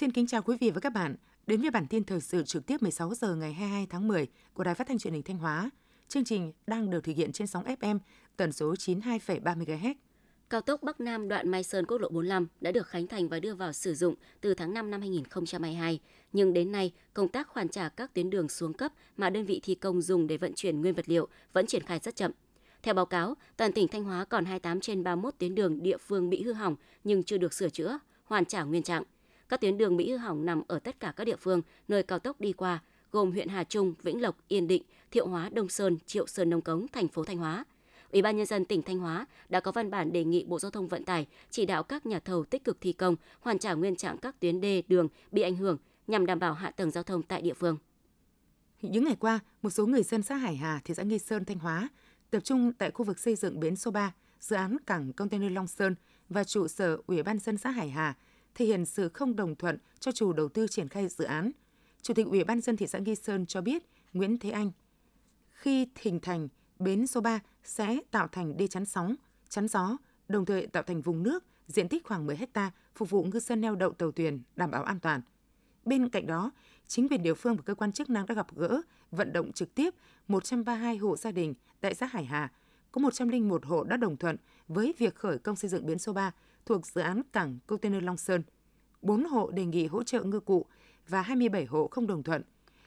Xin kính chào quý vị và các bạn đến với bản tin thời sự trực tiếp 16 giờ ngày 22 tháng 10 của Đài Phát thanh Truyền hình Thanh Hóa. Chương trình đang được thực hiện trên sóng FM tần số 92,3 MHz. Cao tốc Bắc Nam đoạn Mai Sơn quốc lộ 45 đã được khánh thành và đưa vào sử dụng từ tháng 5 năm 2022, nhưng đến nay công tác hoàn trả các tuyến đường xuống cấp mà đơn vị thi công dùng để vận chuyển nguyên vật liệu vẫn triển khai rất chậm. Theo báo cáo, toàn tỉnh Thanh Hóa còn 28 trên 31 tuyến đường địa phương bị hư hỏng nhưng chưa được sửa chữa, hoàn trả nguyên trạng. Các tuyến đường bị hư hỏng nằm ở tất cả các địa phương nơi cao tốc đi qua, gồm huyện Hà Trung, Vĩnh Lộc, Yên Định, Thiệu Hóa, Đông Sơn, Triệu Sơn, Nông Cống, thành phố Thanh Hóa. Ủy ban nhân dân tỉnh Thanh Hóa đã có văn bản đề nghị Bộ Giao thông Vận tải chỉ đạo các nhà thầu tích cực thi công, hoàn trả nguyên trạng các tuyến đê, đường bị ảnh hưởng nhằm đảm bảo hạ tầng giao thông tại địa phương. Những ngày qua, một số người dân xã Hải Hà, thị xã Nghi Sơn, Thanh Hóa tập trung tại khu vực xây dựng bến số 3, dự án cảng container Long Sơn và trụ sở Ủy ban dân xã Hải Hà thể hiện sự không đồng thuận cho chủ đầu tư triển khai dự án. Chủ tịch Ủy ban dân thị xã Nghi Sơn cho biết Nguyễn Thế Anh khi hình thành bến số 3 sẽ tạo thành đê chắn sóng, chắn gió, đồng thời tạo thành vùng nước diện tích khoảng 10 ha phục vụ ngư dân neo đậu tàu thuyền đảm bảo an toàn. Bên cạnh đó, chính quyền địa phương và cơ quan chức năng đã gặp gỡ, vận động trực tiếp 132 hộ gia đình tại xã Hải Hà. Có 101 hộ đã đồng thuận với việc khởi công xây dựng bến số 3 thuộc dự án cảng container Long Sơn. 4 hộ đề nghị hỗ trợ ngư cụ và 27 hộ không đồng thuận.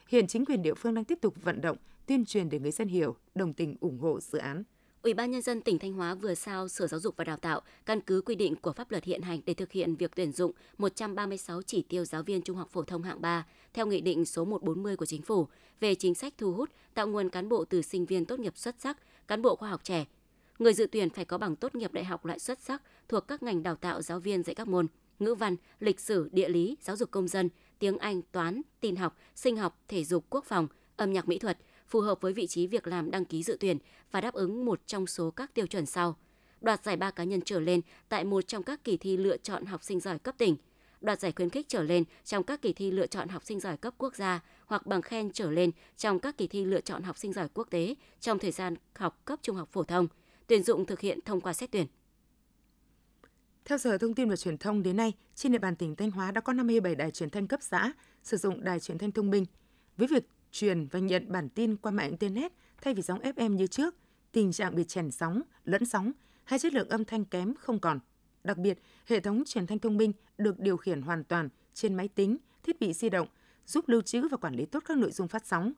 Hiện chính quyền địa phương đang tiếp tục vận động, tuyên truyền để người dân hiểu, đồng tình ủng hộ dự án. Ủy ban nhân dân tỉnh Thanh Hóa vừa giao Sở Giáo dục và Đào tạo căn cứ quy định của pháp luật hiện hành để thực hiện việc tuyển dụng 136 chỉ tiêu giáo viên trung học phổ thông hạng 3 theo nghị định số 140 của chính phủ về chính sách thu hút tạo nguồn cán bộ từ sinh viên tốt nghiệp xuất sắc, cán bộ khoa học trẻ. Người dự tuyển phải có bằng tốt nghiệp đại học loại xuất sắc thuộc các ngành đào tạo giáo viên dạy các môn ngữ văn, lịch sử, địa lý, giáo dục công dân, tiếng Anh, toán, tin học, sinh học, thể dục, quốc phòng, âm nhạc mỹ thuật – phù hợp với vị trí việc làm đăng ký dự tuyển và đáp ứng một trong số các tiêu chuẩn sau. Đoạt giải ba cá nhân trở lên tại một trong các kỳ thi lựa chọn học sinh giỏi cấp tỉnh. Đoạt giải khuyến khích trở lên trong các kỳ thi lựa chọn học sinh giỏi cấp quốc gia hoặc bằng khen trở lên trong các kỳ thi lựa chọn học sinh giỏi quốc tế trong thời gian học cấp trung học phổ thông. Tuyển dụng thực hiện thông qua xét tuyển. Theo Sở Thông tin và Truyền thông đến nay, trên địa bàn tỉnh Thanh Hóa đã có 57 đài truyền thanh cấp xã sử dụng đài truyền thanh thông minh. Với việc truyền và nhận bản tin qua mạng Internet thay vì sóng FM như trước, tình trạng bị chèn sóng, lẫn sóng hay chất lượng âm thanh kém không còn. Đặc biệt, hệ thống truyền thanh thông minh được điều khiển hoàn toàn trên máy tính, thiết bị di động, giúp lưu trữ và quản lý tốt các nội dung phát sóng.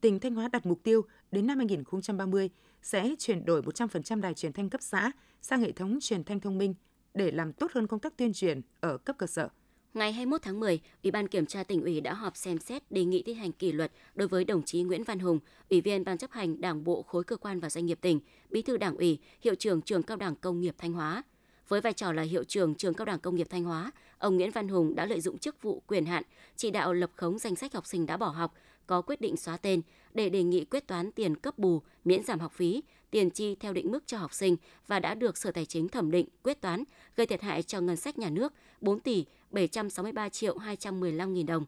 Tỉnh Thanh Hóa đặt mục tiêu đến năm 2030 sẽ chuyển đổi 100% đài truyền thanh cấp xã sang hệ thống truyền thanh thông minh để làm tốt hơn công tác tuyên truyền ở cấp cơ sở. Ngày 21 tháng 10, Ủy ban Kiểm tra tỉnh ủy đã họp xem xét đề nghị thi hành kỷ luật đối với đồng chí Nguyễn Văn Hùng, Ủy viên Ban chấp hành Đảng bộ khối cơ quan và doanh nghiệp tỉnh, Bí thư Đảng ủy, Hiệu trưởng Trường Cao đẳng Công nghiệp Thanh Hóa. Với vai trò là hiệu trưởng Trường Cao đẳng Công nghiệp Thanh Hóa, ông Nguyễn Văn Hùng đã lợi dụng chức vụ quyền hạn, chỉ đạo lập khống danh sách học sinh đã bỏ học, có quyết định xóa tên để đề nghị quyết toán tiền cấp bù, miễn giảm học phí, tiền chi theo định mức cho học sinh và đã được Sở Tài chính thẩm định, quyết toán, gây thiệt hại cho ngân sách nhà nước 4 tỷ 763 triệu 215 nghìn đồng.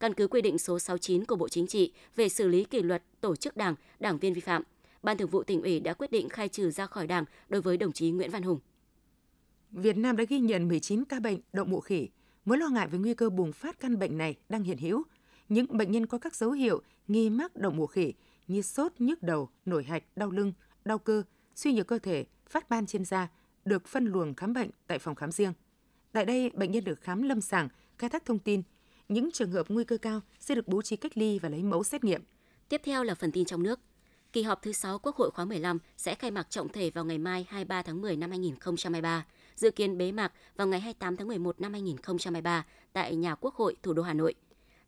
Căn cứ quy định số 69 của Bộ Chính trị về xử lý kỷ luật tổ chức đảng, đảng viên vi phạm, Ban Thường vụ tỉnh ủy đã quyết định khai trừ ra khỏi đảng đối với đồng chí Nguyễn Văn Hùng. Việt Nam đã ghi nhận 19 ca bệnh đậu mùa khỉ. Mối lo ngại về nguy cơ bùng phát căn bệnh này đang hiện hữu. Những bệnh nhân có các dấu hiệu nghi mắc đậu mùa khỉ như sốt, nhức đầu, nổi hạch, đau lưng, đau cơ, suy nhược cơ thể, phát ban trên da được phân luồng khám bệnh tại phòng khám riêng. Tại đây, bệnh nhân được khám lâm sàng, khai thác thông tin. Những trường hợp nguy cơ cao sẽ được bố trí cách ly và lấy mẫu xét nghiệm. Tiếp theo là phần tin trong nước. Kỳ họp thứ 6 Quốc hội khóa 15 sẽ khai mạc trọng thể vào ngày mai 23 tháng 10 năm 2023, dự kiến bế mạc vào ngày 28 tháng 11 năm 2023 tại nhà Quốc hội thủ đô Hà Nội.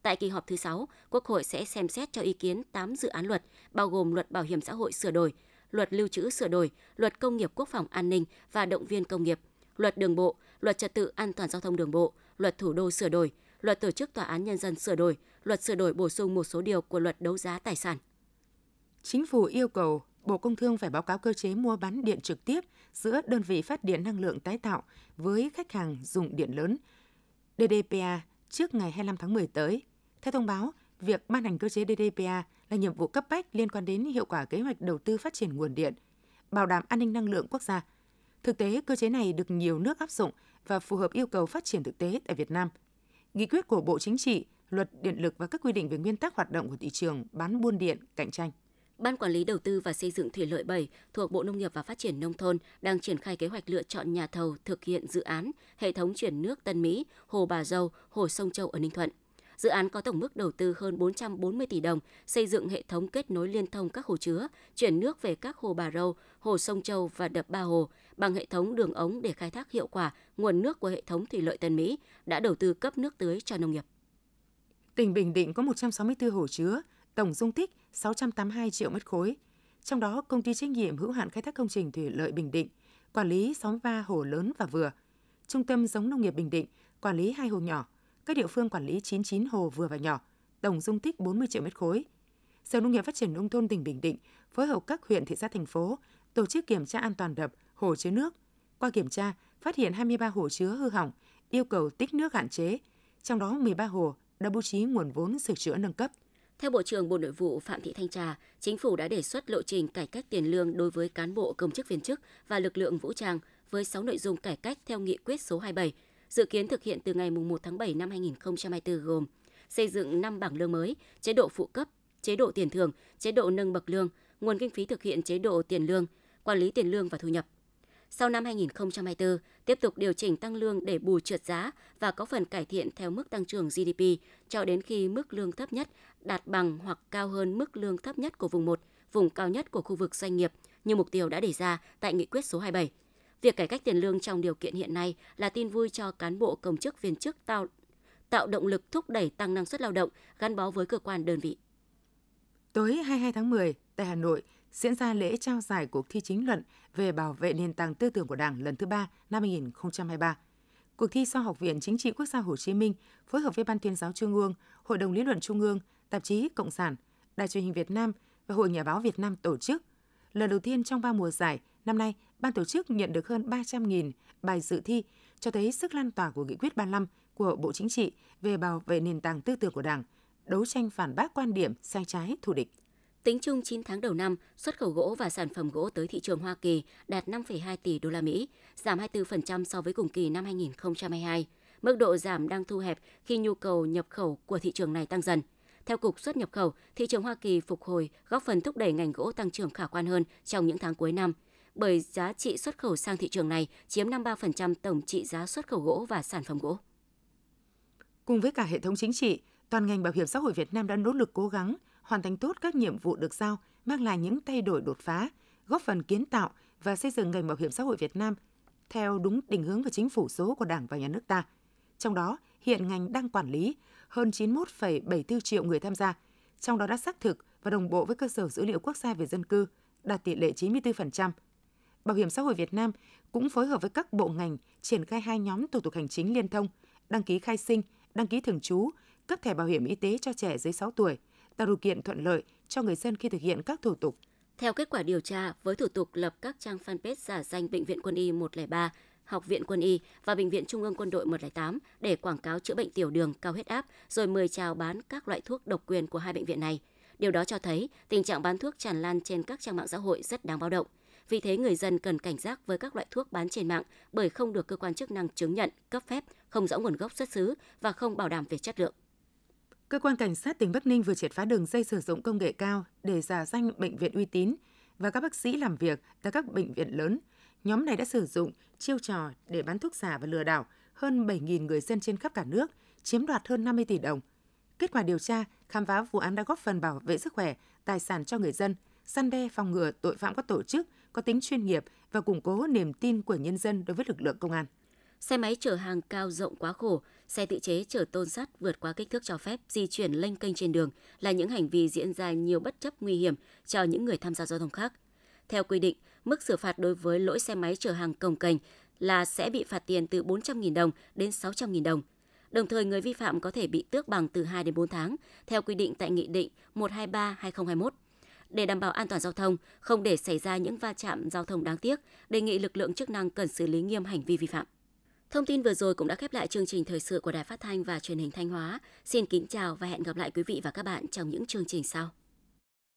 Tại kỳ họp thứ 6, Quốc hội sẽ xem xét cho ý kiến 8 dự án luật, bao gồm luật bảo hiểm xã hội sửa đổi, luật lưu trữ sửa đổi, luật công nghiệp quốc phòng an ninh và động viên công nghiệp, luật đường bộ, luật trật tự an toàn giao thông đường bộ, luật thủ đô sửa đổi, luật tổ chức tòa án nhân dân sửa đổi, luật sửa đổi bổ sung một số điều của luật đấu giá tài sản. Chính phủ yêu cầu Bộ Công Thương phải báo cáo cơ chế mua bán điện trực tiếp giữa đơn vị phát điện năng lượng tái tạo với khách hàng dùng điện lớn DDPA trước ngày 25 tháng 10 tới. Theo thông báo, việc ban hành cơ chế DDPA là nhiệm vụ cấp bách liên quan đến hiệu quả kế hoạch đầu tư phát triển nguồn điện, bảo đảm an ninh năng lượng quốc gia. Thực tế, cơ chế này được nhiều nước áp dụng và phù hợp yêu cầu phát triển thực tế tại Việt Nam. nghị quyết của Bộ Chính trị, luật điện lực và các quy định về nguyên tắc hoạt động của thị trường bán buôn điện cạnh tranh. Ban Quản lý Đầu tư và Xây dựng Thủy lợi 7 thuộc Bộ Nông nghiệp và Phát triển Nông thôn đang triển khai kế hoạch lựa chọn nhà thầu thực hiện dự án hệ thống chuyển nước Tân Mỹ, Hồ Bà Dâu, Hồ Sông Châu ở Ninh Thuận. Dự án có tổng mức đầu tư hơn 440 tỷ đồng, xây dựng hệ thống kết nối liên thông các hồ chứa, chuyển nước về các hồ Bà Râu, hồ Sông Châu và đập Ba Hồ bằng hệ thống đường ống để khai thác hiệu quả nguồn nước của hệ thống thủy lợi Tân Mỹ đã đầu tư cấp nước tưới cho nông nghiệp. Tỉnh Bình Định có 164 hồ chứa, tổng dung tích 682 triệu mét khối. Trong đó, công ty trách nhiệm hữu hạn khai thác công trình thủy lợi Bình Định quản lý 63 hồ lớn và vừa. Trung tâm giống nông nghiệp Bình Định quản lý hai hồ nhỏ. Các địa phương quản lý 99 hồ vừa và nhỏ, tổng dung tích 40 triệu mét khối. Sở Nông nghiệp Phát triển nông thôn tỉnh Bình Định phối hợp các huyện thị xã thành phố tổ chức kiểm tra an toàn đập, hồ chứa nước. Qua kiểm tra, phát hiện 23 hồ chứa hư hỏng, yêu cầu tích nước hạn chế, trong đó 13 hồ đã bố trí nguồn vốn sửa chữa nâng cấp. Theo Bộ trưởng Bộ Nội vụ Phạm Thị Thanh Trà, chính phủ đã đề xuất lộ trình cải cách tiền lương đối với cán bộ công chức viên chức và lực lượng vũ trang với 6 nội dung cải cách theo nghị quyết số 27, dự kiến thực hiện từ ngày 1 tháng 7 năm 2024 gồm xây dựng 5 bảng lương mới, chế độ phụ cấp, chế độ tiền thưởng, chế độ nâng bậc lương, nguồn kinh phí thực hiện chế độ tiền lương, quản lý tiền lương và thu nhập. Sau năm 2024, tiếp tục điều chỉnh tăng lương để bù trượt giá và có phần cải thiện theo mức tăng trưởng GDP cho đến khi mức lương thấp nhất đạt bằng hoặc cao hơn mức lương thấp nhất của vùng 1, vùng cao nhất của khu vực doanh nghiệp như mục tiêu đã đề ra tại nghị quyết số 27. Việc cải cách tiền lương trong điều kiện hiện nay là tin vui cho cán bộ công chức viên chức tạo tạo động lực thúc đẩy tăng năng suất lao động gắn bó với cơ quan đơn vị. Tối 22 tháng 10, tại Hà Nội, diễn ra lễ trao giải cuộc thi chính luận về bảo vệ nền tảng tư tưởng của Đảng lần thứ ba năm 2023. Cuộc thi do Học viện Chính trị Quốc gia Hồ Chí Minh phối hợp với Ban tuyên giáo Trung ương, Hội đồng lý luận Trung ương, Tạp chí Cộng sản, Đài truyền hình Việt Nam và Hội Nhà báo Việt Nam tổ chức. Lần đầu tiên trong ba mùa giải, năm nay, ban tổ chức nhận được hơn 300.000 bài dự thi, cho thấy sức lan tỏa của nghị quyết 35 của Bộ Chính trị về bảo vệ nền tảng tư tưởng của Đảng, đấu tranh phản bác quan điểm sai trái thù địch. Tính chung 9 tháng đầu năm, xuất khẩu gỗ và sản phẩm gỗ tới thị trường Hoa Kỳ đạt 5,2 tỷ đô la Mỹ, giảm 24% so với cùng kỳ năm 2022. Mức độ giảm đang thu hẹp khi nhu cầu nhập khẩu của thị trường này tăng dần. Theo Cục xuất nhập khẩu, thị trường Hoa Kỳ phục hồi góp phần thúc đẩy ngành gỗ tăng trưởng khả quan hơn trong những tháng cuối năm, bởi giá trị xuất khẩu sang thị trường này chiếm 53% tổng trị giá xuất khẩu gỗ và sản phẩm gỗ. Cùng với cả hệ thống chính trị, toàn ngành bảo hiểm xã hội Việt Nam đã nỗ lực cố gắng hoàn thành tốt các nhiệm vụ được giao, mang lại những thay đổi đột phá, góp phần kiến tạo và xây dựng ngành bảo hiểm xã hội Việt Nam theo đúng định hướng và chính phủ số của Đảng và Nhà nước ta. Trong đó, hiện ngành đang quản lý hơn 91,74 triệu người tham gia, trong đó đã xác thực và đồng bộ với cơ sở dữ liệu quốc gia về dân cư, đạt tỷ lệ 94%. Bảo hiểm xã hội Việt Nam cũng phối hợp với các bộ ngành triển khai hai nhóm thủ tục hành chính liên thông, đăng ký khai sinh, đăng ký thường trú, cấp thẻ bảo hiểm y tế cho trẻ dưới 6 tuổi – tạo điều kiện thuận lợi cho người dân khi thực hiện các thủ tục. Theo kết quả điều tra, với thủ tục lập các trang fanpage giả danh Bệnh viện Quân y 103, Học viện Quân y và Bệnh viện Trung ương Quân đội 108 để quảng cáo chữa bệnh tiểu đường, cao huyết áp, rồi mời chào bán các loại thuốc độc quyền của hai bệnh viện này. Điều đó cho thấy tình trạng bán thuốc tràn lan trên các trang mạng xã hội rất đáng báo động. Vì thế, người dân cần cảnh giác với các loại thuốc bán trên mạng bởi không được cơ quan chức năng chứng nhận, cấp phép, không rõ nguồn gốc xuất xứ và không bảo đảm về chất lượng. Cơ quan Cảnh sát tỉnh Bắc Ninh vừa triệt phá đường dây sử dụng công nghệ cao để giả danh bệnh viện uy tín và các bác sĩ làm việc tại các bệnh viện lớn. Nhóm này đã sử dụng chiêu trò để bán thuốc giả và lừa đảo hơn 7.000 người dân trên khắp cả nước, chiếm đoạt hơn 50 tỷ đồng. Kết quả điều tra, khám phá vụ án đã góp phần bảo vệ sức khỏe, tài sản cho người dân, săn đe phòng ngừa tội phạm có tổ chức, có tính chuyên nghiệp và củng cố niềm tin của nhân dân đối với lực lượng công an xe máy chở hàng cao rộng quá khổ, xe tự chế chở tôn sắt vượt quá kích thước cho phép di chuyển lênh kênh trên đường là những hành vi diễn ra nhiều bất chấp nguy hiểm cho những người tham gia giao thông khác. Theo quy định, mức xử phạt đối với lỗi xe máy chở hàng cồng kềnh là sẽ bị phạt tiền từ 400.000 đồng đến 600.000 đồng. Đồng thời, người vi phạm có thể bị tước bằng từ 2 đến 4 tháng, theo quy định tại Nghị định 123-2021. Để đảm bảo an toàn giao thông, không để xảy ra những va chạm giao thông đáng tiếc, đề nghị lực lượng chức năng cần xử lý nghiêm hành vi vi phạm. Thông tin vừa rồi cũng đã khép lại chương trình thời sự của Đài Phát thanh và Truyền hình Thanh Hóa. Xin kính chào và hẹn gặp lại quý vị và các bạn trong những chương trình sau.